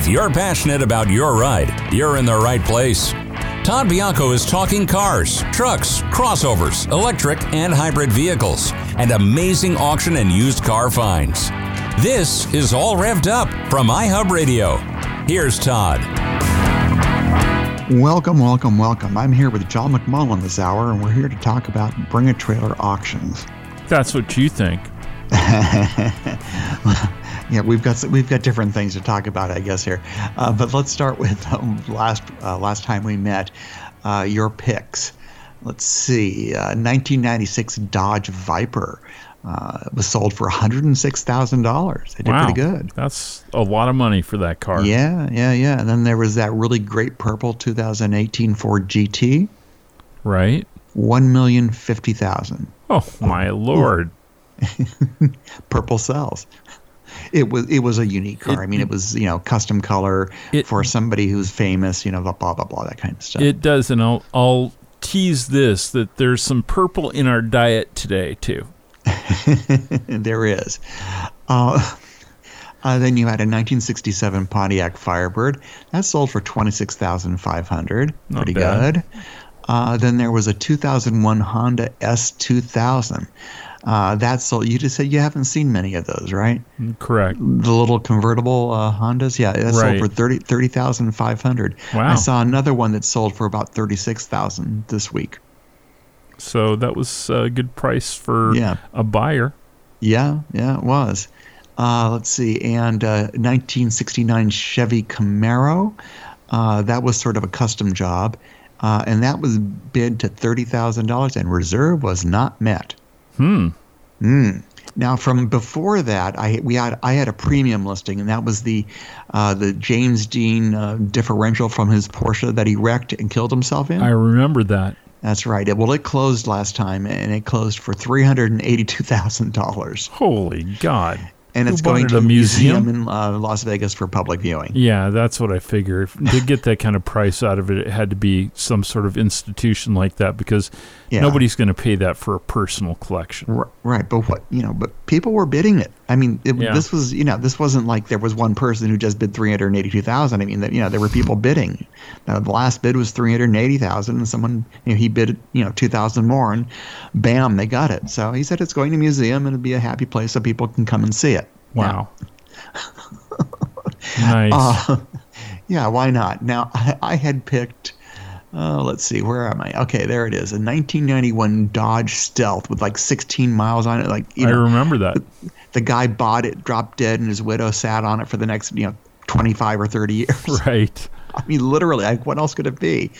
If you're passionate about your ride, you're in the right place. Todd Bianco is talking cars, trucks, crossovers, electric and hybrid vehicles, and amazing auction and used car finds. This is All Revved Up from iHub Radio. Here's Todd. Welcome, welcome, welcome. I'm here with John McMullen this hour, and we're here to talk about Bring a Trailer auctions. That's what you think. yeah, we've got we've got different things to talk about, I guess here. Uh, but let's start with um, last uh, last time we met, uh, your picks. Let's see, 1996 uh, Dodge Viper. Uh, was sold for $106,000. They did wow. pretty good. That's a lot of money for that car. Yeah, yeah, yeah. And then there was that really great purple 2018 Ford GT. Right. One million fifty thousand. Oh my lord! Purple sells. It was it was a unique car. It, I mean, it was you know custom color it, for somebody who's famous. You know, blah blah blah, blah that kind of stuff. It does, and I'll I'll tease this that there's some purple in our diet today too. there is. Uh, uh, then you had a 1967 Pontiac Firebird that sold for twenty six thousand five hundred. Pretty bad. good. Uh, then there was a 2001 Honda S2000. Uh, that's sold. You just said you haven't seen many of those, right? Correct. The little convertible uh, Hondas, yeah, that right. sold for thirty thirty thousand five hundred. Wow. I saw another one that sold for about thirty six thousand this week. So that was a good price for yeah. a buyer. Yeah, yeah, it was. Uh, let's see, and 1969 uh, Chevy Camaro. Uh, that was sort of a custom job, uh, and that was bid to thirty thousand dollars, and reserve was not met. Hmm. Hmm. Now, from before that, I we had I had a premium listing, and that was the uh, the James Dean uh, differential from his Porsche that he wrecked and killed himself in. I remember that. That's right. It, well, it closed last time, and it closed for three hundred and eighty-two thousand dollars. Holy God! And it's going to a museum, museum in uh, Las Vegas for public viewing. Yeah, that's what I figured. to get that kind of price out of it, it had to be some sort of institution like that because yeah. nobody's going to pay that for a personal collection. Right, but what you know, but people were bidding it. I mean, it, yeah. this was you know, this wasn't like there was one person who just bid three hundred eighty-two thousand. I mean, that you know, there were people bidding. Now, the last bid was three hundred eighty thousand, and someone you know he bid you know two thousand more, and bam, they got it. So he said it's going to museum and it'll be a happy place so people can come and see it. Wow. nice. Uh, yeah, why not? Now, I, I had picked, uh, let's see, where am I? Okay, there it is. A 1991 Dodge Stealth with like 16 miles on it. Like you I know, remember that. The, the, guy bought it, dropped dead, and his widow sat on it for the next, you know, 25 or 30 years. Right. I mean, literally, like, what else could it be?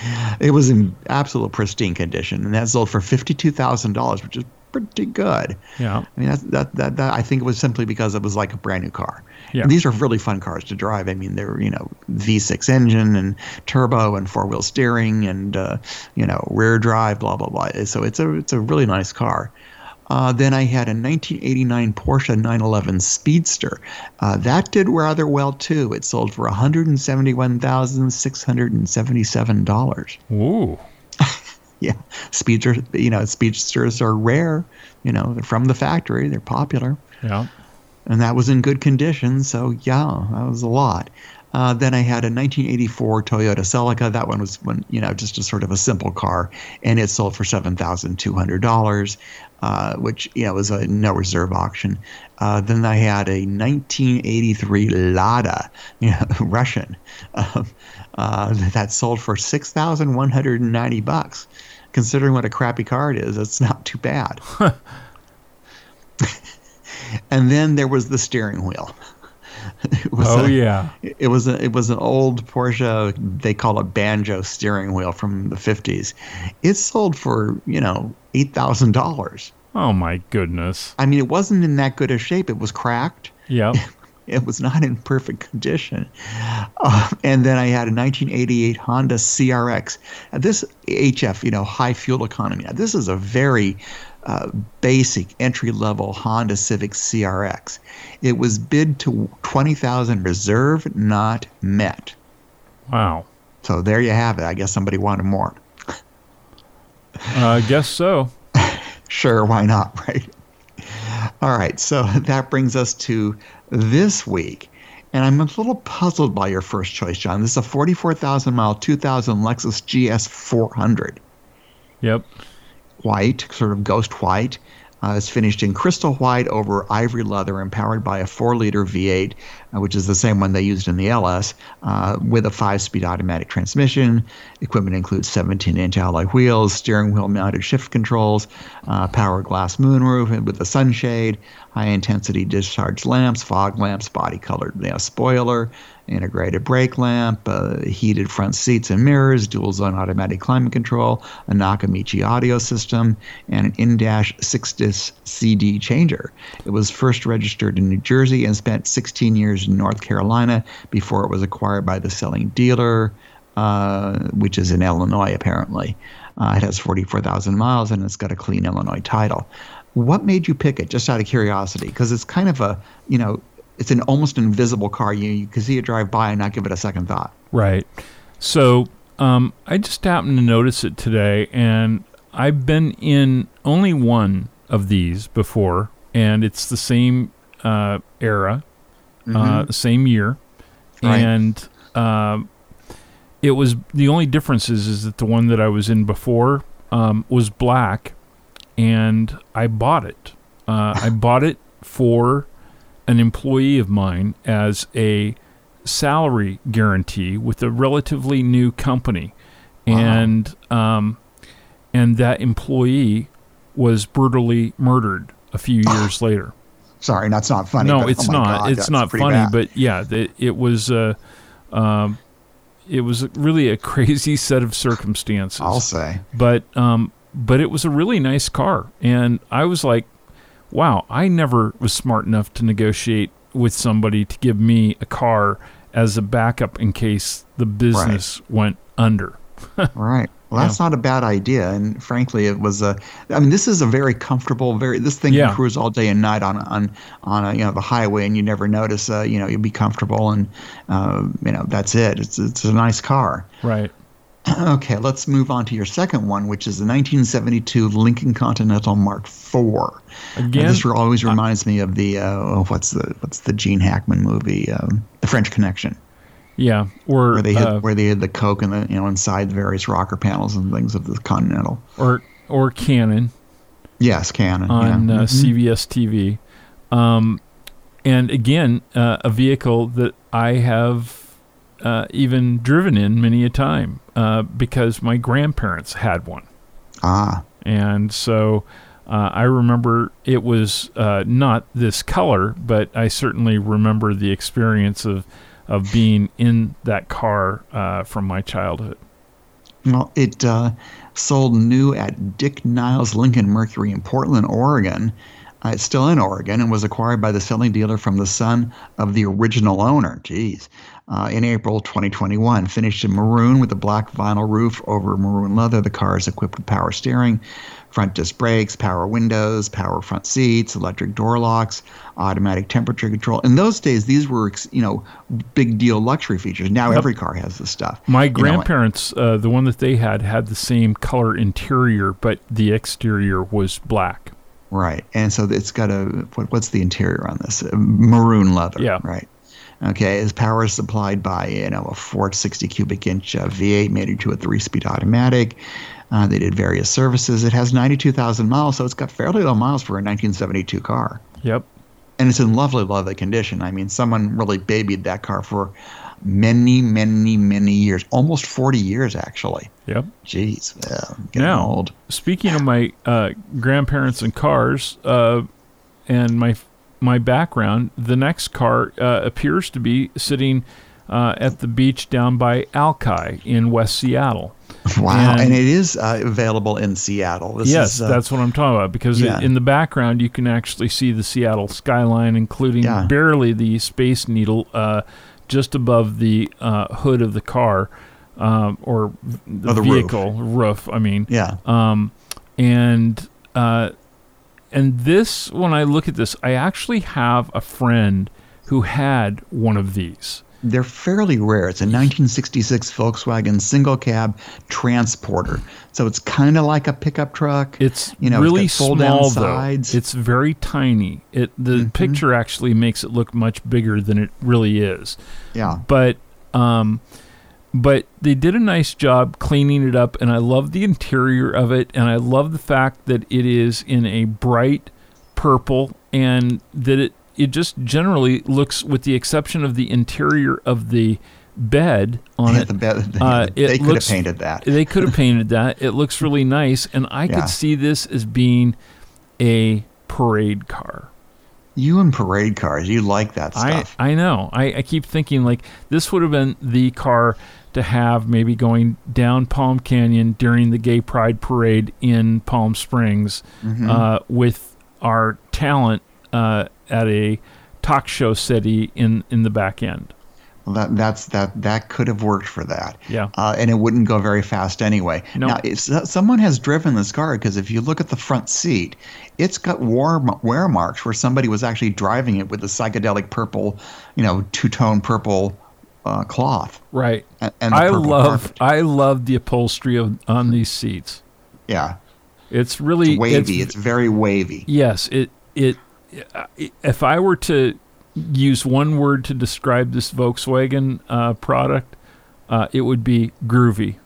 It was in absolute pristine condition, and that sold for fifty-two thousand dollars, which is pretty good. Yeah. I mean, that, that, that, that, I think it was simply because it was like a brand new car. Yeah. And these are really fun cars to drive. I mean, they're, you know, V6 engine and turbo and four wheel steering and, uh, you know, rear drive, blah, blah, blah. So it's a, it's a really nice car. Uh, then I had a 1989 Porsche 911 Speedster. Uh, that did rather well too. It sold for $171,677. Ooh. yeah, speedsters. You know, speedsters are rare. You know, they're from the factory. They're popular. Yeah. And that was in good condition. So yeah, that was a lot. Uh, then I had a 1984 Toyota Celica. That one was when you know just a sort of a simple car, and it sold for seven thousand two hundred dollars, uh, which you know was a no reserve auction. Uh, then I had a 1983 Lada, you know, Russian, um, uh, that sold for six thousand one hundred and ninety bucks considering what a crappy car it is, it's not too bad. and then there was the steering wheel. oh a, yeah, it was a, it was an old Porsche. They call it banjo steering wheel from the fifties. It sold for you know eight thousand dollars. Oh my goodness! I mean, it wasn't in that good a shape. It was cracked. Yeah. It was not in perfect condition. Uh, and then I had a 1988 Honda CRX. This HF, you know, high fuel economy. Now, this is a very uh, basic entry level Honda Civic CRX. It was bid to 20,000 reserve, not met. Wow. So there you have it. I guess somebody wanted more. uh, I guess so. Sure, why not, right? All right, so that brings us to this week. And I'm a little puzzled by your first choice, John. This is a 44,000 mile 2000 Lexus GS 400. Yep. White, sort of ghost white. Uh, it's finished in crystal white over ivory leather and powered by a 4 liter V8, uh, which is the same one they used in the LS, uh, with a 5 speed automatic transmission. Equipment includes 17 inch alloy wheels, steering wheel mounted shift controls, uh, power glass moonroof with a sunshade, high intensity discharge lamps, fog lamps, body colored you know, spoiler, integrated brake lamp, uh, heated front seats and mirrors, dual zone automatic climate control, a Nakamichi audio system, and an in dash six disc CD changer. It was first registered in New Jersey and spent 16 years in North Carolina before it was acquired by the selling dealer, uh, which is in Illinois apparently. Uh, it has 44,000 miles and it's got a clean Illinois title. What made you pick it, just out of curiosity? Because it's kind of a, you know, it's an almost invisible car. You, you can see it drive by and not give it a second thought. Right. So um, I just happened to notice it today, and I've been in only one of these before, and it's the same uh, era, mm-hmm. uh, the same year, right. and uh, it was the only difference is, is that the one that I was in before um, was black, and I bought it. Uh, I bought it for an employee of mine as a salary guarantee with a relatively new company, wow. and um, and that employee was brutally murdered a few years later. Sorry, that's not funny. No, it's oh not. God, it's not funny, bad. but yeah, it, it was. Uh, um, it was really a crazy set of circumstances. I'll say. But um, but it was a really nice car. And I was like, wow, I never was smart enough to negotiate with somebody to give me a car as a backup in case the business right. went under. right. Well, that's yeah. not a bad idea, and frankly, it was a. I mean, this is a very comfortable, very. This thing yeah. can cruise all day and night on on on a, you know the highway, and you never notice. Uh, you know, you'll be comfortable, and uh, you know that's it. It's it's a nice car. Right. Okay, let's move on to your second one, which is the 1972 Lincoln Continental Mark IV. Again, this always reminds me of the uh, oh, what's the what's the Gene Hackman movie, um, The French Connection. Yeah, or where they had uh, where they had the coke and the you know inside the various rocker panels and things of the Continental. Or or Cannon. Yes, Cannon on yeah. uh, mm-hmm. CBS TV, um, and again uh, a vehicle that I have uh, even driven in many a time uh, because my grandparents had one. Ah. And so uh, I remember it was uh, not this color, but I certainly remember the experience of, of being in that car uh, from my childhood. Well, it uh, sold new at Dick Niles Lincoln Mercury in Portland, Oregon. Uh, it's still in Oregon and was acquired by the selling dealer from the son of the original owner. Jeez uh, in April 2021. Finished in maroon with a black vinyl roof over maroon leather. The car is equipped with power steering, front disc brakes, power windows, power front seats, electric door locks, automatic temperature control. In those days, these were you know big deal luxury features. Now yep. every car has this stuff. My grandparents, know, uh, the one that they had, had the same color interior, but the exterior was black. Right, and so it's got a what, what's the interior on this? Maroon leather. Yeah. Right. Okay, his power is supplied by you know a 460 cubic inch uh, V8 mated to a three-speed automatic. Uh, they did various services. It has 92,000 miles, so it's got fairly low miles for a 1972 car. Yep. And it's in lovely, lovely condition. I mean, someone really babied that car for many, many, many years, almost 40 years actually. Yep. Jeez, well, getting now, old. Speaking of my uh, grandparents and cars, uh, and my my background, the next car uh, appears to be sitting uh, at the beach down by Alki in West Seattle. Wow, and, and it is uh, available in Seattle. This yes, is, uh, that's what I'm talking about because yeah. in the background you can actually see the Seattle skyline, including yeah. barely the Space Needle uh, just above the uh, hood of the car um, or the, the vehicle roof. roof. I mean, yeah, um, and and this, when I look at this, I actually have a friend who had one of these. They're fairly rare. It's a 1966 Volkswagen single cab transporter, so it's kind of like a pickup truck. It's you know really it's small though. It's very tiny. It the Mm-hmm. picture actually makes it look much bigger than it really is. yeah, But um, but they did a nice job cleaning it up, and I love the interior of it, and I love the fact that it is in a bright purple, and that it it just generally looks, with the exception of the interior of the bed on Yeah, it. the bed- uh, it they could looks- have painted that. They could have painted that. It looks really nice, and I Yeah. could see this as being a parade car. You and parade cars, you like that I, stuff. I know. I, I keep thinking like this would have been the car to have maybe going down Palm Canyon during the Gay Pride Parade in Palm Springs Mm-hmm. uh, with our talent uh, at a talk show city in, in the back end. Well, that that's that that could have worked for that. Yeah. Uh, and it wouldn't go very fast anyway. No. Now, if someone has driven this car, because if you look at the front seat, it's got war, wear marks where somebody was actually driving it with a psychedelic purple, you know, two tone purple uh, cloth. Right. And, and I love carpet. I love the upholstery of, on these seats. Yeah, It's really it's wavy. It's, very wavy. Yes, it it if I were to use one word to describe this Volkswagen uh, product, uh, it would be groovy.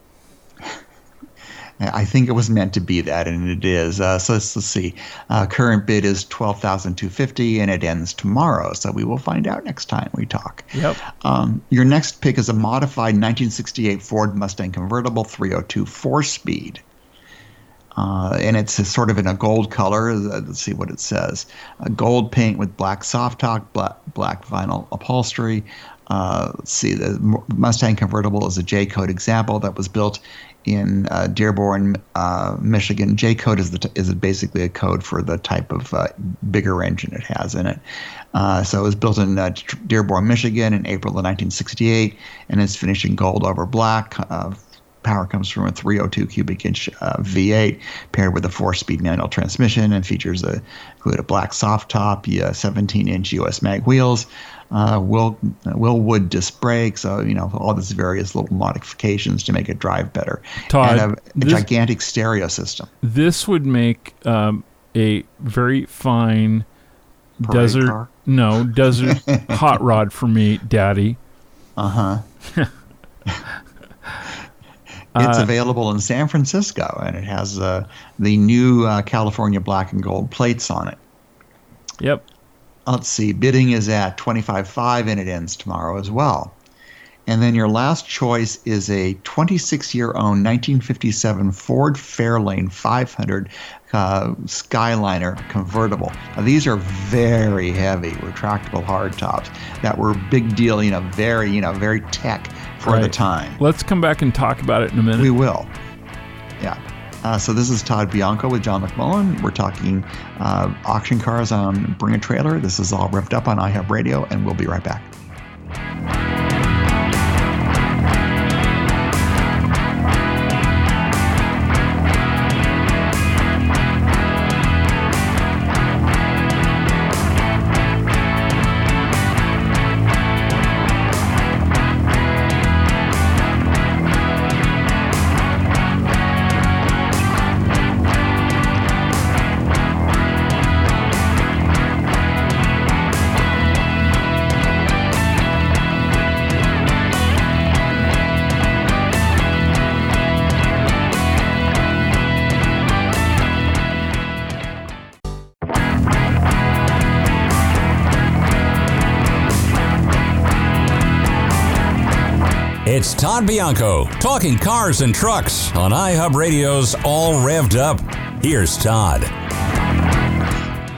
I think it was meant to be that, and it is. Uh, so let's, let's see. Uh, current bid is twelve thousand two fifty, and it ends tomorrow. So we will find out next time we talk. Yep. Um, your next pick is a modified 1968 Ford Mustang convertible 302 four-speed. Uh, and it's a sort of in a gold color. Uh, Let's see what it says. A gold paint with black soft top, black, black vinyl upholstery. Uh, let's see. The Mustang convertible is a J code example that was built in uh, Dearborn, uh, Michigan. J code is the t- is basically a code for the type of uh, bigger engine it has in it. So it was built in Dearborn, Michigan, in April of 1968, and it's finished in gold over black. Uh, Power comes from a 302 cubic inch uh, V8 paired with a four-speed manual transmission and features a include a black soft top, yeah, 17-inch US mag wheels, uh, Will Wilwood disc brakes, so you know all these various little modifications to make it drive better, Todd, and a, a this- gigantic stereo system. This would make um, a very fine Parade desert car? no desert hot rod for me, Daddy. Uh huh. It's available in San Francisco, and it has uh, the new uh, California black and gold plates on it. Yep. Let's see, bidding is at twenty-five five, and it ends tomorrow as well. And then your last choice is a 26 year owned 1957 Ford Fairlane 500 uh, Skyliner convertible. Now, these are very heavy, retractable hardtops that were big deal, you know, very, you know, very tech for the time. Let's come back and talk about it in a minute. We will. Yeah. Uh, so this is Todd Bianco with John McMullen. We're talking uh, auction cars on Bring a Trailer. This is all revved up on iHub Radio, and we'll be right back. It's Todd Bianco talking cars and trucks on iHub Radio's All Revved Up. Here's Todd.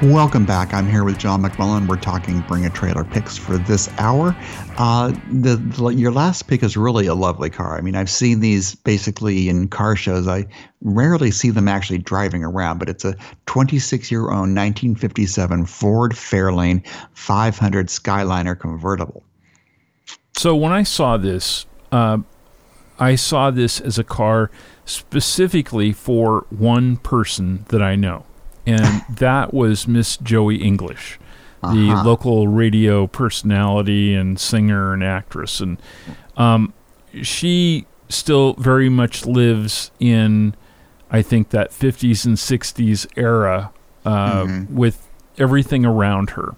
Welcome back. I'm here with John McMullen. We're talking Bring a Trailer picks for this hour. Uh, the, the your last pick is really a lovely car. I mean, I've seen these basically in car shows. I rarely see them actually driving around, but it's a 26 year old 1957 Ford Fairlane 500 Skyliner convertible. So when I saw this, uh, I saw this as a car specifically for one person that I know, and that was Miss Joey English. the Uh-huh. local radio personality and singer and actress, and um, she still very much lives in, I think, that 50s and 60s era uh, Mhm. with everything around her.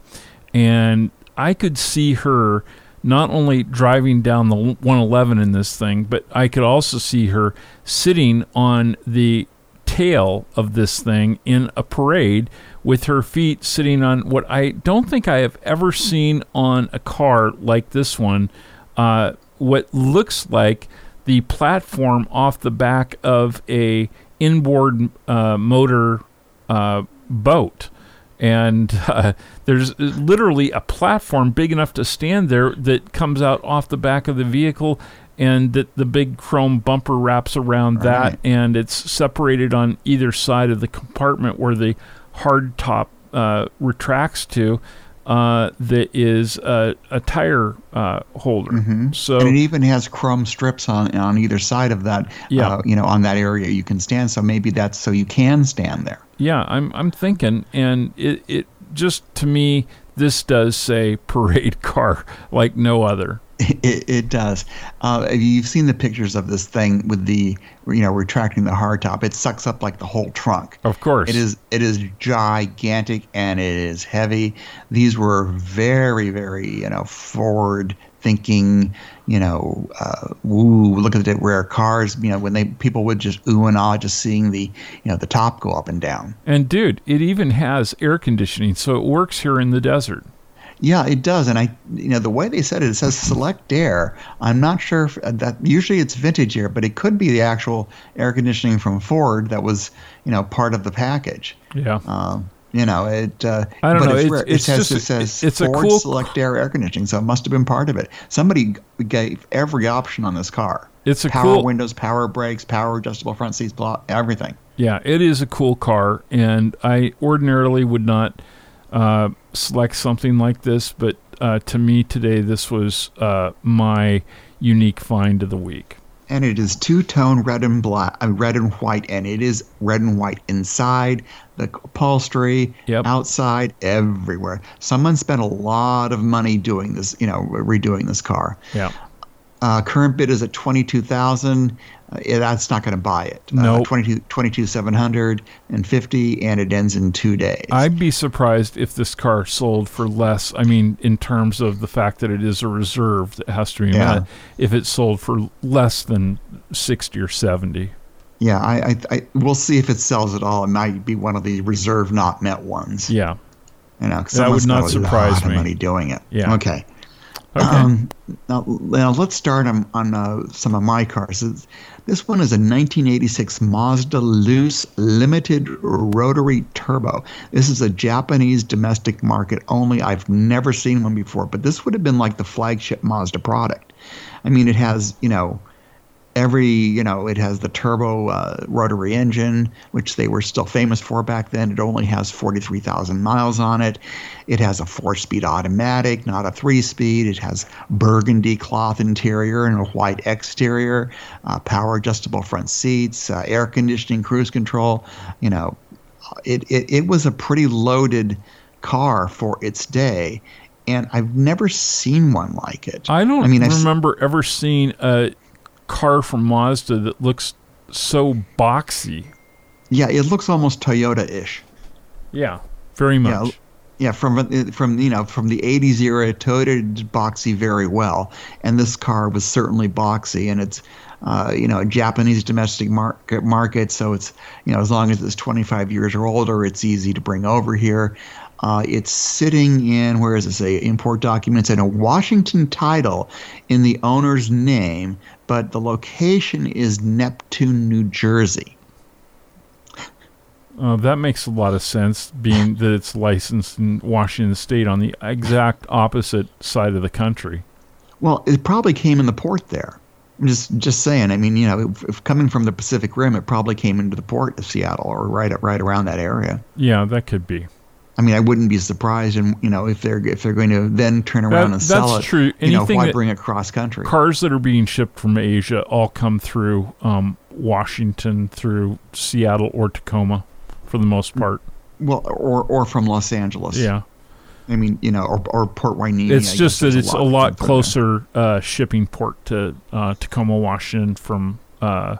And I could see her not only driving down the 111 in this thing, but I could also see her sitting on the tail of this thing in a parade with her feet sitting on what I don't think I have ever seen on a car like this one. Uh, what looks like the platform off the back of a inboard uh, motor uh, boat and uh, there's literally a platform big enough to stand there that comes out off the back of the vehicle and that the big chrome bumper wraps around that. And it's separated on either side of the compartment where the hard top uh, retracts to uh, that is a, a tire uh, holder Mhm. so and it even has chrome strips on on either side of that. Yeah. uh, you know, on that area you can stand. So maybe that's so you can stand there. Yeah, I'm I'm thinking, and it it just to me this does say parade car like no other. It, it does. Uh, you've seen the pictures of this thing with the, you know, retracting the hardtop. It sucks up like the whole trunk. Of course, It is it is gigantic and it is heavy. These were very very you know forward thinking. You know, uh, woo! Look at the rare cars. You know, when they people would just ooh and ah just seeing the you know the top go up and down. And dude, it even has air conditioning, so it works here in the desert. Yeah, it does, and I, you know, the way they said it, it says Select Air. I'm not sure if uh, that. Usually, it's vintage air, but it could be the actual air conditioning from Ford that was, you know, part of the package. Yeah. Um, you know, it. Uh, I don't but know, It's, it's- it's it says, just- it says it's a Ford cool- Select Air air conditioning, so it must have been part of it. Somebody gave every option on this car. It's a power cool windows, power brakes, power adjustable front seats, blah, everything. Yeah, it is a cool car, and I ordinarily would not uh, select something like this, but uh, to me today, this was uh, my unique find of the week. and it is two-tone red and black, uh, red and white, and it is red and white inside the upholstery, Yep. outside, everywhere. Someone spent a lot of money doing this, you know, redoing this car. Yeah. Uh, current bid is at twenty-two thousand. Uh, yeah, that's not going to buy it. Nope. Uh, 22, 22,750, and it ends in two days. I'd be surprised if this car sold for less. I mean, in terms of the fact that it is a reserve that has to be Yeah. met, if it sold for less than 60 or 70. yeah, I, I, I, we'll see if it sells at all. It might be one of the reserve not met ones. Yeah. You know, 'cause That would not surprise me. money doing it. Yeah. Okay. Okay. Um, now, now let's start on, on uh, some of my cars. This one is a 1986 Mazda Luce Limited Rotary Turbo. This is a Japanese domestic market only. I've never seen one before, but this would have been like the flagship Mazda product. I mean, it has, you know, every you know it has the turbo uh, rotary engine which they were still famous for back then. It only has 43000 miles on it. It has a four speed automatic not a three speed it has burgundy cloth interior and a white exterior uh, power adjustable front seats uh, air conditioning cruise control you know. It, it, it was a pretty loaded car for its day and i've never seen one like it. I don't I mean, I've remember ever seeing a car from Mazda that looks so boxy. yeah it looks almost toyota-ish Yeah, very much. Yeah, Yeah, from from you know from the '80s era, Toyota did boxy very well, and this car was certainly boxy, and it's uh, you know a Japanese domestic market market, so it's you know as long as it's 25 years or older, it's easy to bring over here. Uh, it's sitting in where does it say import documents and a Washington title in the owner's name, but the location is Neptune, New Jersey. Uh, that makes a lot of sense, being that it's licensed in Washington State on the exact opposite side of the country. Well, it probably came in the port there. I'm just just saying. I mean, you know, if, if coming from the Pacific Rim, it probably came into the port of Seattle or right right around that area. Yeah, that could be. I mean, I wouldn't be surprised, and you know, if they're if they're going to then turn around and sell that's it, true. you know, Anything why that- bring it cross country? Cars that are being shipped from Asia all come through um, Washington, through Seattle or Tacoma, for the most part. well, or or from Los Angeles. Yeah. I mean, you know, or, or Port Hueneme. It's I just that it's a lot them for closer uh, shipping port to uh, Tacoma, Washington from uh,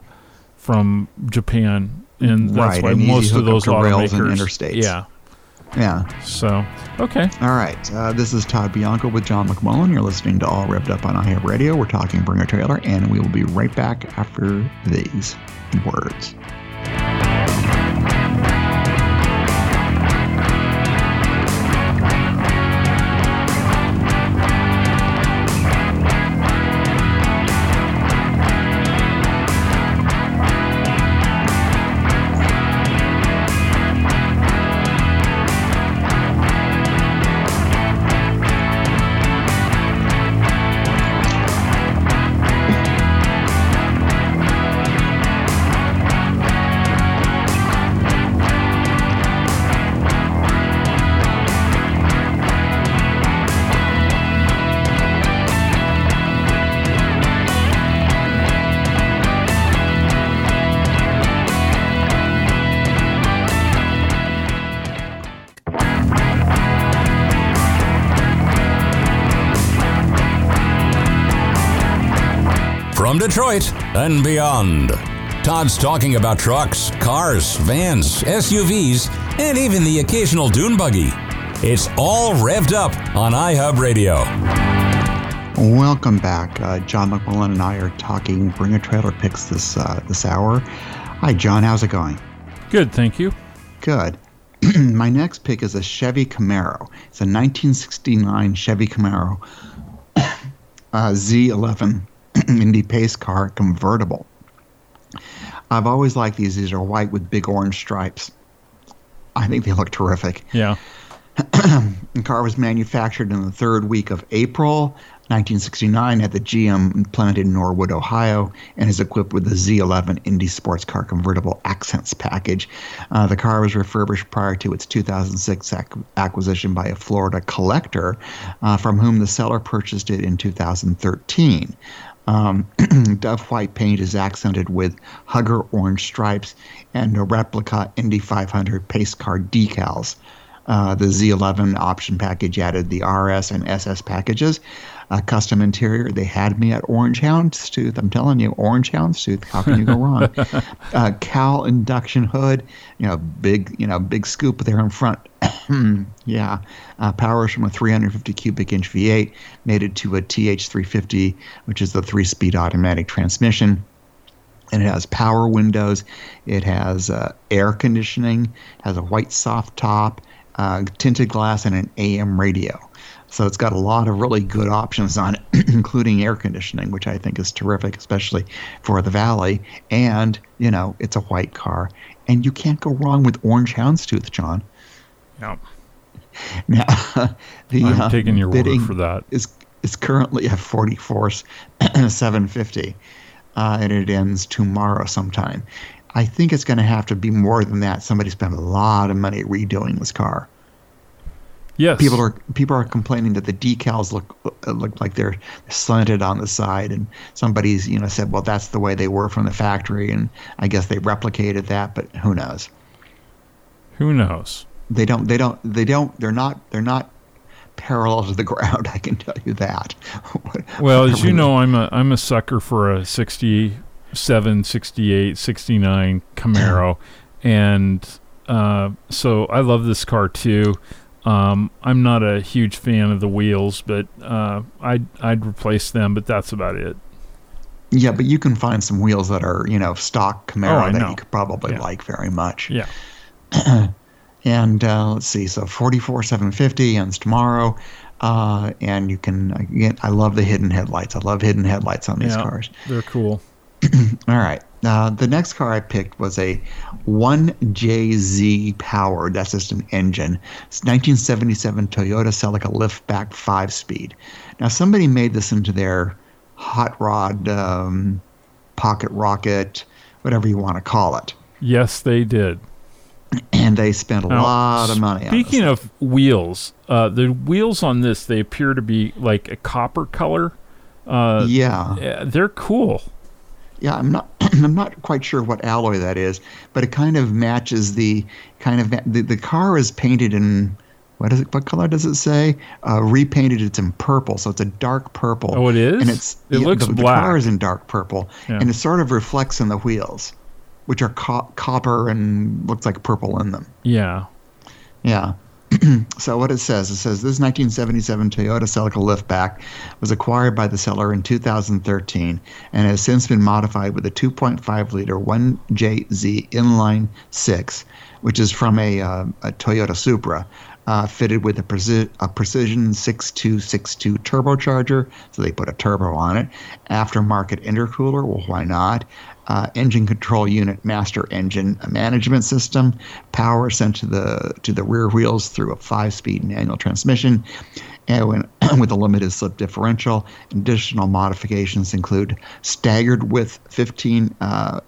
from Japan, and that's Right, why and most of those to rails and interstates. Yeah. Yeah. So okay. All right. Uh, this is Todd Bianco with John McMullen. You're listening to All Revved Up on iHub Radio. We're talking Bring a Trailer, and we will be right back after these words. Detroit and beyond. Todd's talking about trucks, cars, vans, SUVs, and even the occasional dune buggy. It's all revved up on iHub Radio. Welcome back. Uh, John McMullen and I are talking Bring a Trailer picks this uh, this hour. Hi, John. How's it going? Good. Thank you. Good. My next pick is a Chevy Camaro. It's a 1969 Chevy Camaro uh, Z11 Indy Pace car convertible. I've always liked these. These are white with big orange stripes. I think they look terrific. Yeah. The car was manufactured in the third week of April 1969 at the GM plant in Norwood, Ohio, and is equipped with the Z11 Indy Sports Car Convertible Accents package. Uh, the car was refurbished prior to its 2006 ac- acquisition by a Florida collector, uh, from whom the seller purchased it in 2013. Um, Dove white paint is accented with Hugger orange stripes and a replica Indy 500 pace car decals. Uh, the Z11 option package added the RS and SS packages. A custom interior. They had me at Orange Houndstooth. I'm telling you, Orange Houndstooth. How can you go wrong? uh, Cowl induction hood. You know, big. You know, big scoop there in front. yeah, uh, powers from a 350 cubic inch V8 made it to a TH350, which is the three-speed automatic transmission and it has power windows. It has uh, air conditioning, has a white soft top, uh, tinted glass, and an AM radio. So it's got a lot of really good options on it, including air conditioning, which I think is terrific, especially for the valley. And you know, it's a white car, and you can't go wrong with orange houndstooth, John. Yeah. Now, the I'm uh, taking your word bidding for that. is is currently at 44 750 uh, and it ends tomorrow sometime i think it's going to have to be more than that somebody spent a lot of money redoing this car Yes. people are people are complaining that the decals look uh, look like they're slanted on the side and somebody's you know said well that's the way they were from the factory and i guess they replicated that but who knows Who knows? they don't they don't they don't they're not they're not parallel to the ground i can tell you that Well, as you know, I'm a I'm a sucker for a 67, 68, 69 Camaro, and uh, so I love this car too. Um, I'm not a huge fan of the wheels, but uh, I'd I'd replace them, but that's about it. Yeah, but you can find some wheels that are, you know, stock Oh, Camaro I that know. you could probably Yeah. like very much. Yeah. And uh, let's see, so 44 750 ends tomorrow. Uh, and you can, again, I love the hidden headlights. I love hidden headlights on these yeah, cars. they're cool. All right. Uh, the next car I picked was a 1JZ powered. That's just an engine. It's 1977 Toyota Celica liftback five speed. Now, somebody made this into their hot rod, um, pocket rocket, whatever you want to call it. Yes, they did. And they spent a Now, lot of money on Speaking of wheels, uh, the wheels on this they appear to be like a copper color. Uh, yeah. yeah, they're cool. Yeah, I'm not. I'm not quite sure what alloy that is, but it kind of matches the kind of the, the car is painted in what is it? What color does it say? Uh, repainted. It's in purple, so it's a dark purple. Oh, it is? And it's It looks the, black. The car is in dark purple, Yeah. and it sort of reflects in the wheels, which are co- copper and looks like purple in them. Yeah. Yeah. so what it says, it says this 1977 Toyota Celica liftback was acquired by the seller in 2013 and has since been modified with a 2.5 liter 1JZ inline six, which is from a, uh, a Toyota Supra. Uh, fitted with a, preci- a precision 6262 turbocharger, so they put a turbo on it. Aftermarket intercooler, well, why not? Uh, engine control unit master engine management system, power sent to the to the rear wheels through a five-speed manual transmission, and when, with a limited slip differential. Additional modifications include staggered width 15 uh,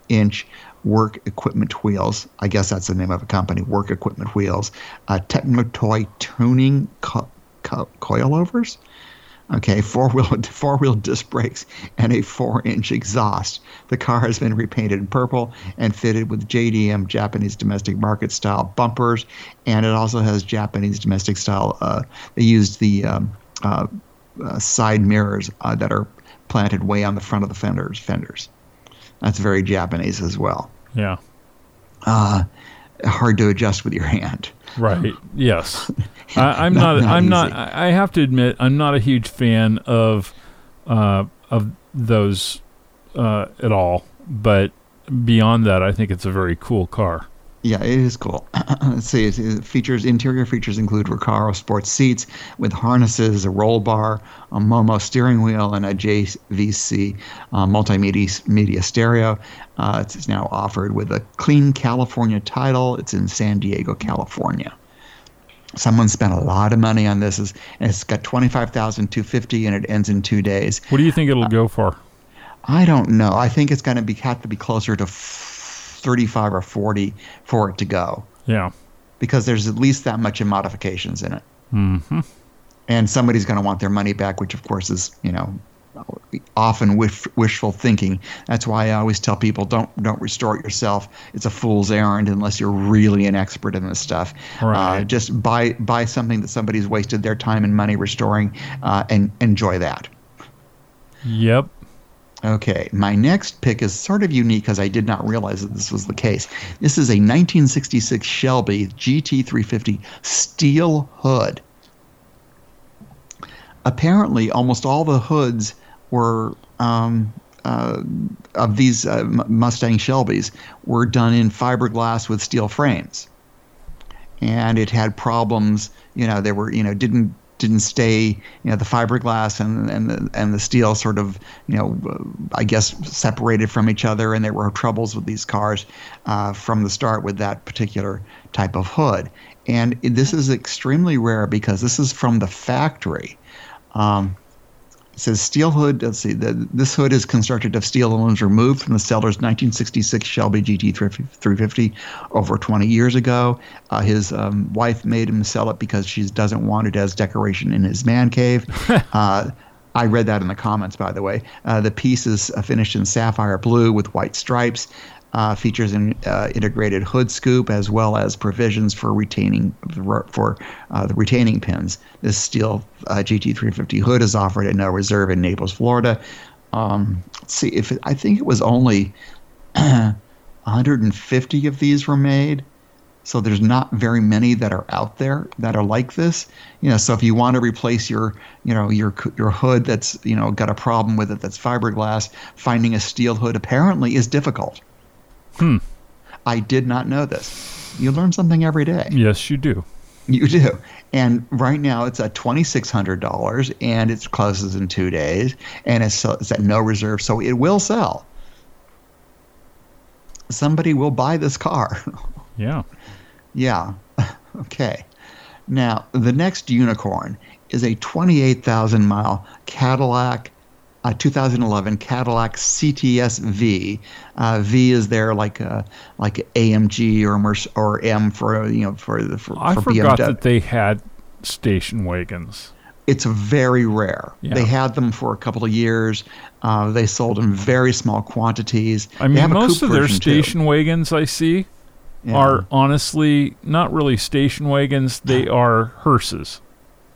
work equipment wheels. I guess that's the name of a company. Work equipment wheels, uh, Technotoy tuning co- co- coilovers. Okay, four wheel four wheel disc brakes and a four inch exhaust. The car has been repainted in purple and fitted with JDM Japanese domestic market style bumpers, and it also has Japanese domestic style. Uh, they used the um, uh, uh, side mirrors uh, that are planted way on the front of the fenders. Fenders. That's very Japanese as well. Yeah. Hard to adjust with your hand. Right. Yes. I, I'm Not- not. not I'm not. easy. I I have to admit, I'm not a huge fan of uh, of those uh, at all. But beyond that, I think it's a very cool car. Yeah, it is cool. Let's see. It features interior features include Recaro sports seats with harnesses, a roll bar, a Momo steering wheel, and a JVC uh, multimedia media stereo. Uh, it's now offered with a clean California title. It's in San Diego, California. Someone spent a lot of money on this. It's, It's got twenty five thousand two hundred fifty, and it ends in two days. What do you think it'll uh, go for? I don't know. I think it's going to be have to be closer to. 35 or 40 for it to go. Yeah. Because there's at least that much in modifications in it. Mm-hmm. And somebody's going to want their money back, which of course is, you know, often wish, wishful thinking. That's why I always tell people don't don't restore it yourself. It's a fool's errand unless you're really an expert in this stuff. Right. Uh, just buy buy something that somebody's wasted their time and money restoring, uh, and enjoy that. Yep. Okay, my next pick is sort of unique because I did not realize that this was the case. This is a 1966 Shelby GT350 steel hood. Apparently, almost all the hoods were um, uh, of these uh, Mustang Shelbys were done in fiberglass with steel frames, and it had problems. You know, they were you know didn't didn't stay, you know, the fiberglass and and the and the steel sort of, you know, I guess separated from each other, and there were troubles with these cars uh, from the start with that particular type of hood. And this is extremely rare because this is from the factory. Um, says steel hood. Let's see. The, this hood is constructed of steel and was removed from the seller's 1966 Shelby GT 350 over 20 years ago. Uh, his um, wife made him sell it because she doesn't want it as decoration in his man cave. uh, I read that in the comments, by the way. Uh, the piece is uh, finished in sapphire blue with white stripes. Uh, features an uh, integrated hood scoop as well as provisions for retaining for uh, the retaining pins. This steel uh, GT350 hood is offered at no reserve in Naples, Florida. Um, see if it, I think it was only 150 of these were made. So there's not very many that are out there that are like this. You know, so if you want to replace your, you know, your your hood that's, you know, got a problem with it that's fiberglass, finding a steel hood apparently is difficult. Hmm. I did not know this. You learn something every day. Yes, you do. You do. And right now it's at twenty six hundred dollars, and it closes in two days, and it's, it's at no reserve, so it will sell. Somebody will buy this car. Yeah. yeah. okay. Now the next unicorn is a twenty eight thousand mile Cadillac. Uh, 2011 Cadillac CTS V. Uh, v is there like a, like AMG or Merc- or M for you know for the for, I for forgot BMW. that they had station wagons. it's very rare. Yeah. They had them for a couple of years. Uh, they sold in very small quantities. I mean, most of their version, too. station wagons I see Yeah. are honestly not really station wagons. They are hearses.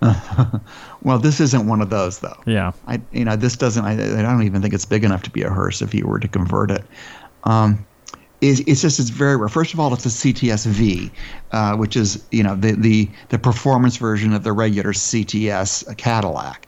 well, this isn't one of those though. Yeah. I, you know, this doesn't. I, I don't even think it's big enough to be a hearse if you were to convert it. Um, it's, it's just it's very rare. First of all, it's a CTS V, uh, which is you know the the the performance version of the regular CTS Cadillac.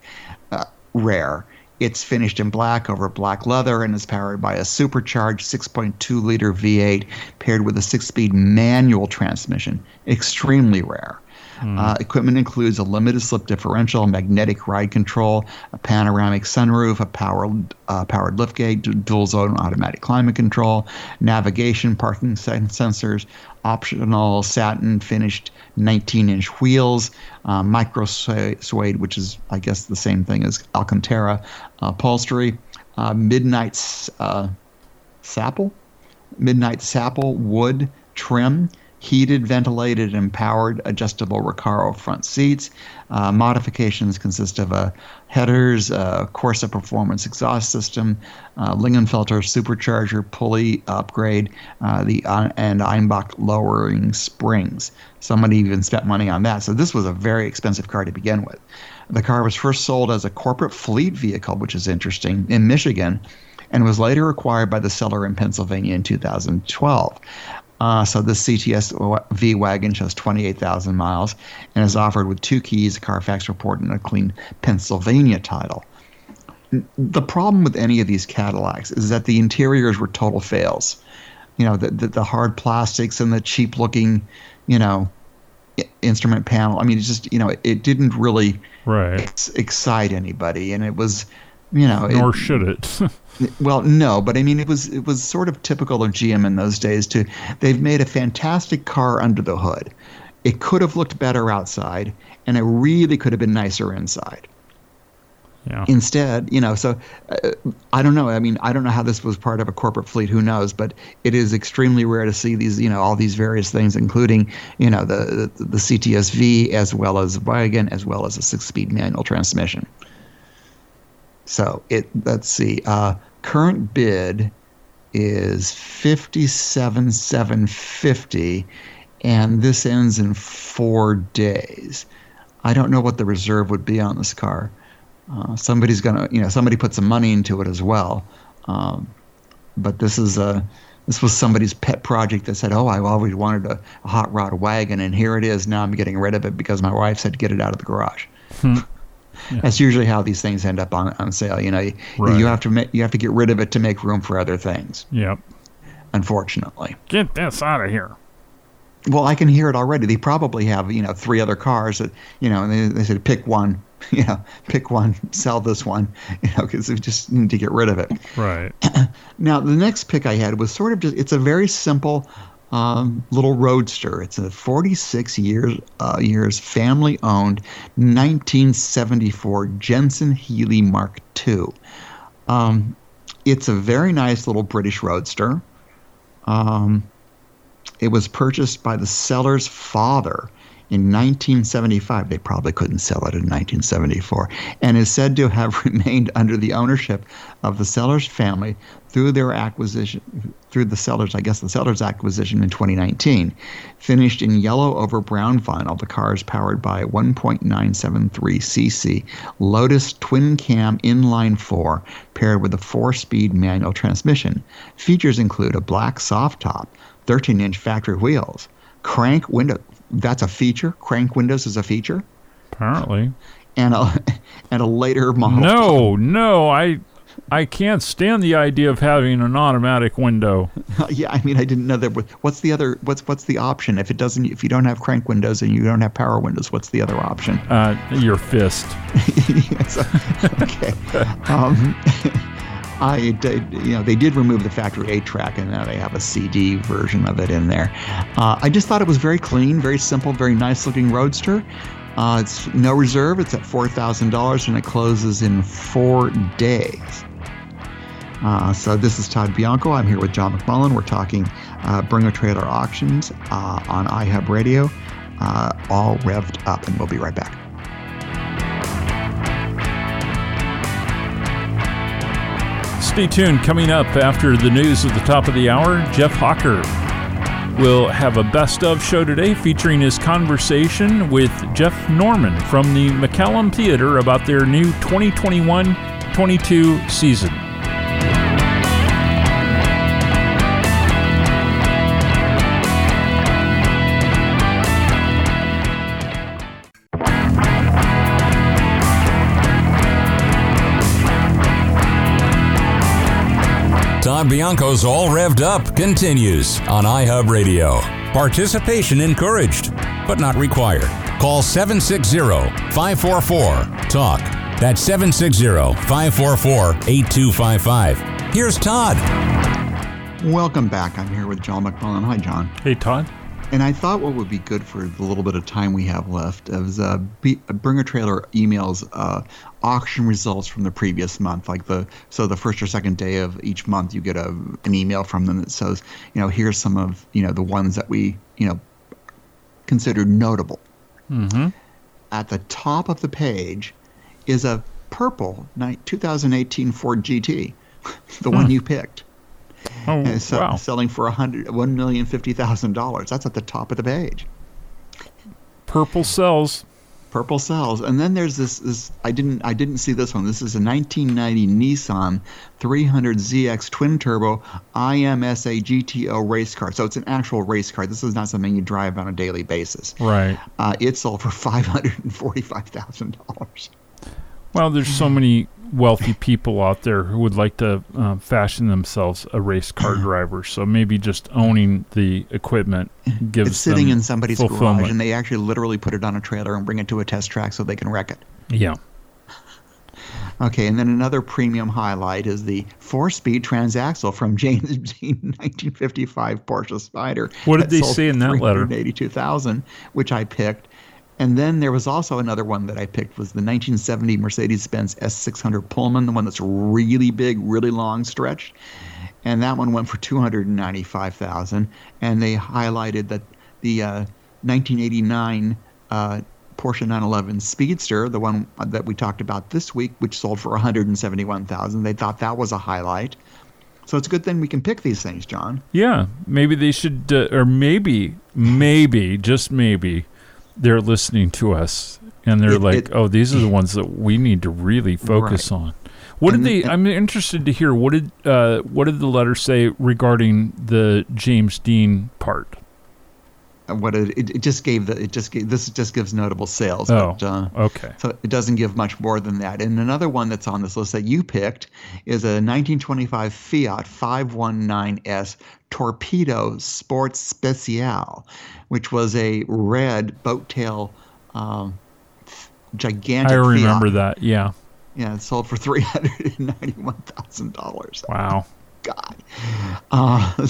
Uh, rare. It's finished in black over black leather and is powered by a supercharged 6.2 liter V8 paired with a six speed manual transmission. Extremely rare. Uh, equipment includes a limited slip differential, magnetic ride control, a panoramic sunroof, a powered uh, powered liftgate, du- dual zone automatic climate control, navigation, parking sen- sensors, optional satin finished 19 inch wheels, uh, micro suede, which is I guess the same thing as Alcantara uh, upholstery, uh, midnight uh, sapele, midnight sapele wood trim, heated, ventilated, and powered adjustable Recaro front seats. Uh, modifications consist of a headers, uh, Corsa Performance exhaust system, uh, Lingenfelter supercharger pulley upgrade, uh, the uh, and Eibach lowering springs. Somebody even spent money on that. So this was a very expensive car to begin with. The car was first sold as a corporate fleet vehicle, which is interesting, in Michigan, and was later acquired by the seller in Pennsylvania in 2012. Uh, so this CTS V wagon shows 28,000 miles and is offered with two keys, a Carfax report, and a clean Pennsylvania title. The problem with any of these Cadillacs is that the interiors were total fails. You know, the, the, the hard plastics and the cheap looking, you know, instrument panel. I mean, it just, you know, it, it didn't really Right. ex- excite anybody. And it was, you know, it- Nor should it. well, no, but I mean, it was it was sort of typical of GM in those days. To they've made a fantastic car under the hood. It could have looked better outside, and it really could have been nicer inside. yeah. Instead, you know, so uh, I don't know. I mean, I don't know how this was part of a corporate fleet. Who knows? But it is extremely rare to see these, you know, all these various things, including, you know, the the, the CTSV as well as wagon as well as a six-speed manual transmission. So it let's see. Uh, current bid is fifty-seven seven fifty, and this ends in four days. I don't know what the reserve would be on this car. Uh, somebody's gonna, you know, somebody put some money into it as well. Um, but this is a this was somebody's pet project that said, "Oh, I've always wanted a, a hot rod wagon, and here it is. Now I'm getting rid of it because my wife said get it out of the garage." That's usually how these things end up on, on sale. You know, you, Right. you have to you have to get rid of it to make room for other things. Yep. Unfortunately, Get this out of here. well, I can hear it already. They probably have you know three other cars that you know, and they, they said pick one. You know, pick one, sell this one. You know, because we just need to get rid of it. Right. Now, the next pick I had was sort of just, it's a very simple um, little roadster. It's a 46 years, uh, years family owned 1974 Jensen Healy Mark II. Um, it's a very nice little British roadster. Um, it was purchased by the seller's father in 1975. They probably couldn't sell it in 1974, and is said to have remained under the ownership of the seller's family through their acquisition, through the sellers, I guess the seller's acquisition in 2019. Finished in yellow over brown vinyl, the car is powered by 1.973 cc Lotus twin cam inline four paired with a four speed manual transmission. Features include a black soft top, 13 inch factory wheels, crank window. That's a feature. Crank windows is a feature, Apparently. and a and a later model. No, no, I I can't stand the idea of having an automatic window. yeah, I mean, I didn't know that. What's the other? What's what's the option if it doesn't? If you don't have crank windows and you don't have power windows, what's the other option? Uh, your fist. Yes, okay. Um, I you know, they did remove the factory eight track, and now they have a CD version of it in there. Uh, I just thought it was very clean, very simple, very nice looking roadster. Uh, it's no reserve. It's at four thousand dollars, and it closes in four days. Uh, so this is Todd Bianco. I'm here with John McMullen. We're talking uh, Bring a Trailer Auctions uh, on iHub Radio, uh, all revved up, and we'll be right back. Stay tuned. Coming up after the news at the top of the hour, Jeff Hawker. will have a best of show today featuring his conversation with Jeff Norman from the McCallum Theater about their new 2021 22 season. Todd Bianco's All Revved Up continues on iHub Radio. Participation encouraged, but not required. Call 760 544 TALK. That's 760 544 8255. Here's Todd. Welcome back. I'm here with John McMullen. Hi, John. Hey, Todd. And I thought what would be good for the little bit of time we have left is uh, be, Bring a Trailer emails uh, auction results from the previous month. Like the so the first or second day of each month, you get a an email from them that says, you know, here's some of you know the ones that we you know considered notable. Mm-hmm. At the top of the page is a purple 2018 Ford GT, the one you picked. Oh, uh, wow. selling for a hundred one million fifty thousand dollars. That's at the top of the page. Purple sells. Purple sells, and then there's this. This I didn't. I didn't see this one. This is a 1990 Nissan 300ZX twin turbo IMSA GTO race car. So it's an actual race car. This is not something you drive on a daily basis. Right. Uh, it sold for five hundred and forty-five thousand dollars. Well, there's so many wealthy people out there who would like to uh, fashion themselves a race car driver. So maybe just owning the equipment gives It's sitting in somebody's garage, and they actually literally put it on a trailer and bring it to a test track so they can wreck it. Yeah. Okay, and then another premium highlight is the four-speed transaxle from James Dean 1955 Porsche Spyder. What did they say in that letter? 382,000, which I picked. And then there was also another one that I picked was the 1970 Mercedes-Benz S600 Pullman, the one that's really big, really long stretched. And that one went for 295,000. And they highlighted that the uh, 1989 uh, Porsche 911 Speedster, the one that we talked about this week, which sold for 171,000. They thought that was a highlight. So it's a good thing we can pick these things, John. Yeah. Maybe they should, uh, or maybe, maybe, just maybe, they're listening to us and they're It- like, it- oh, these are the ones that we need to really focus on. What And- did they? and- I'm interested to hear. What did uh, what did the letter say regarding the James Dean part? What it, it, it just gave the it just gave this just gives notable sales. Oh, But, uh, okay. So it doesn't give much more than that. And another one that's on this list that you picked is a 1925 Fiat 519S Torpedo Sports Special, which was a red boat tail, um, gigantic. I remember Fiat. that. Yeah. Yeah, it sold for three hundred and ninety-one thousand dollars. Wow. God. Uh,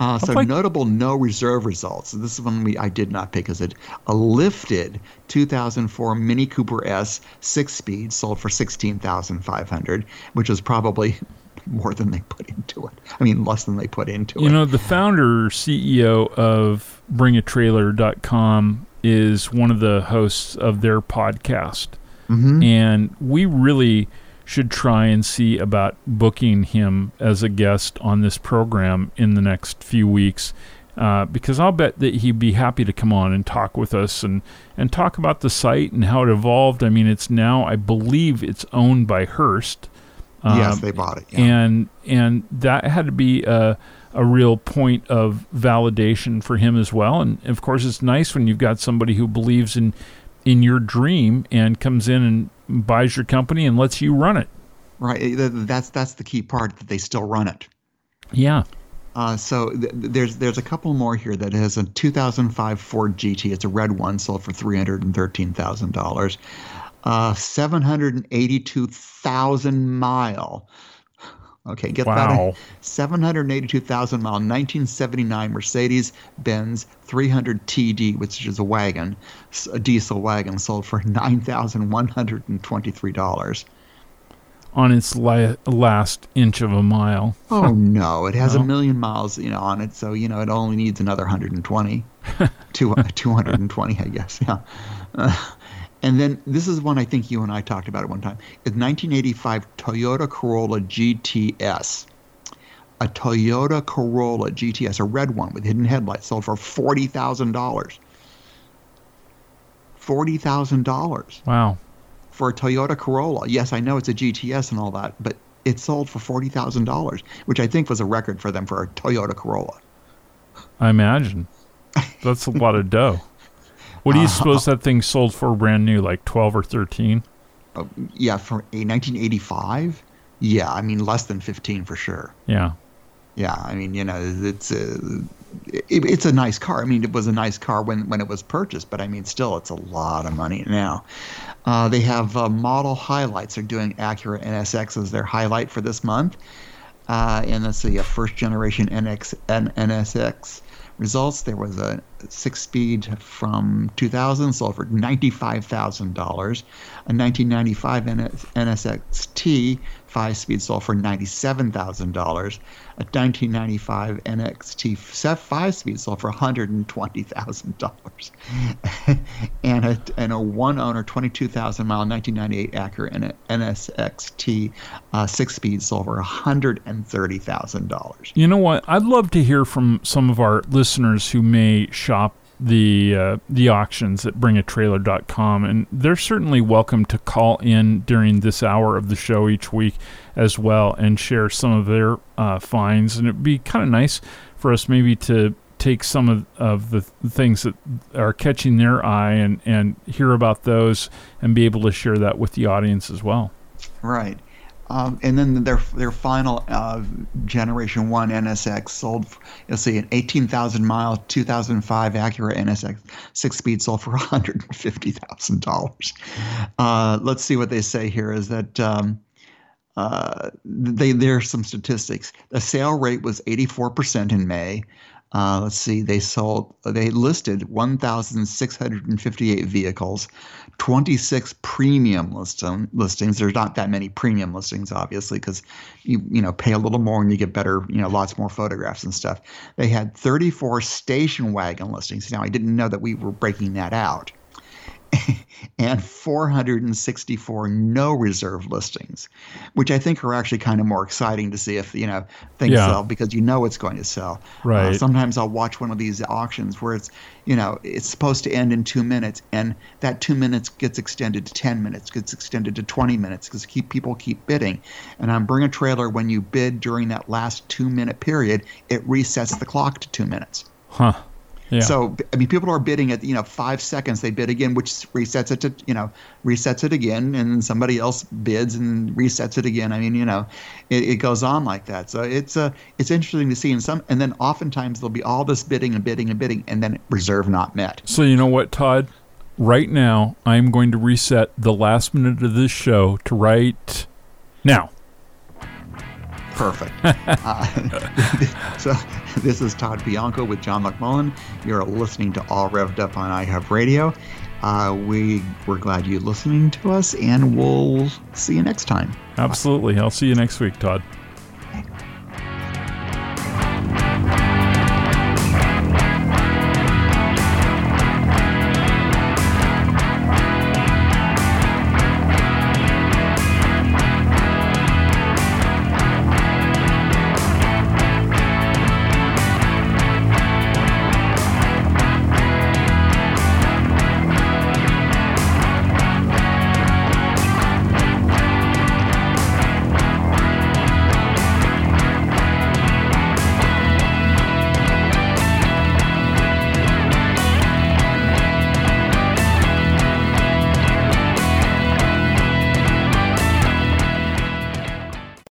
uh, so like- notable no reserve results. This is one we I did not pick. Is it a lifted 2004 Mini Cooper S six speed sold for 16,500, which is probably more than they put into it. I mean, less than they put into You it. You know, the founder CEO of bringatrailer.com is one of the hosts of their podcast. Mhm. And we really should try and see about booking him as a guest on this program in the next few weeks. Uh, because I'll bet that he'd be happy to come on and talk with us and, and talk about the site and how it evolved. I mean, it's now, I believe, it's owned by Hearst. yes, Um, they bought it. Yeah. and and that had to be a, a real point of validation for him as well. And of course, it's nice when you've got somebody who believes in in your dream and comes in and buys your company and lets you run it. right. That's that's the key part that they still run it. Yeah. Uh, so th- there's there's a couple more here that has a 2005 Ford GT. It's a red one, sold for three hundred and thirteen thousand dollars. Uh, seven hundred and eighty-two thousand mile. Okay, get Wow. that. Seven hundred eighty-two thousand mile, 1979 Mercedes Benz 300 TD, which is a wagon, a diesel wagon, sold for nine thousand one hundred and twenty-three dollars. On its li- last inch of a mile. Oh no, it has No? a million miles, you know, on it, so you know it only needs another 120, Two, 220, I guess. Yeah. Uh, and then this is one I think you and I talked about at one time. It's 1985 Toyota Corolla GTS. a Toyota Corolla GTS, a red one with hidden headlights, sold for forty thousand dollars. Forty thousand dollars Wow. for a Toyota Corolla. Yes, I know it's a GTS and all that, but it sold for forty thousand dollars, which I think was a record for them for a Toyota Corolla. I imagine. That's a lot of dough. What do you Uh, suppose that thing sold for brand new, like 12 or 13? Uh, yeah, for a 1985. Yeah, I mean less than 15 for sure. Yeah. Yeah, I mean you know it's a it, it's a nice car. I mean it was a nice car when when it was purchased, but I mean still it's a lot of money now. Uh, they have uh, model highlights. They're doing Acura NSX as their highlight for this month, uh, and let's see a first generation NX N, NSX results. There was a six speed from 2000 sold for $95,000. A 1995 NSXT five speed sold for $97,000. A 1995 NXT five speed sold for $120,000. and a and a one owner 22,000 mile 1998 Acura NSXT uh, six speed sold for $130,000. You know what? I'd love to hear from some of our listeners who may shop the uh, the auctions at bringatrailer.com and they're certainly welcome to call in during this hour of the show each week as well and share some of their uh, finds and it'd be kind of nice for us maybe to take some of, of the things that are catching their eye and, and hear about those and be able to share that with the audience as well. Right. Um, and then their their final uh, generation one NSX sold, you'll see, an 18,000 mile 2005 Acura NSX six speed sold for 150 thousand dollars. Uh, let's see what they say here. Is that um, uh, they there's some statistics. The sale rate was 84 percent in May. Uh, let's see, they sold, they listed 1,658 vehicles, 26 premium listing, um, listings. There's not that many premium listings, obviously, because you you know pay a little more and you get better, you know, lots more photographs and stuff. They had 34 station wagon listings. Now I didn't know that we were breaking that out. and 464 no reserve listings, which I think are actually kind of more exciting to see if you know things Yeah. sell because you know it's going to sell. Right. Uh, sometimes I'll watch one of these auctions where it's you know it's supposed to end in two minutes, and that two minutes gets extended to 10 minutes, gets extended to 20 minutes because keep people keep bidding. And on Bring a Trailer, when you bid during that last two minute period, it resets the clock to two minutes. Huh. Yeah. So I mean, people are bidding at you know five seconds. They bid again, which resets it to you know resets it again, and somebody else bids and resets it again. I mean, you know, it, it goes on like that. So it's uh, it's interesting to see. And some, and then oftentimes there'll be all this bidding and bidding and bidding, and then reserve not met. So you know what, Todd? Right now, I'm going to reset the last minute of this show to right now. Perfect. uh, so This is Todd Bianco with John McMullen. You're listening to All Revved Up on iHub Radio. Uh, we we're glad you're listening to us, and we'll see you next time. Absolutely, I'll see you next week, Todd.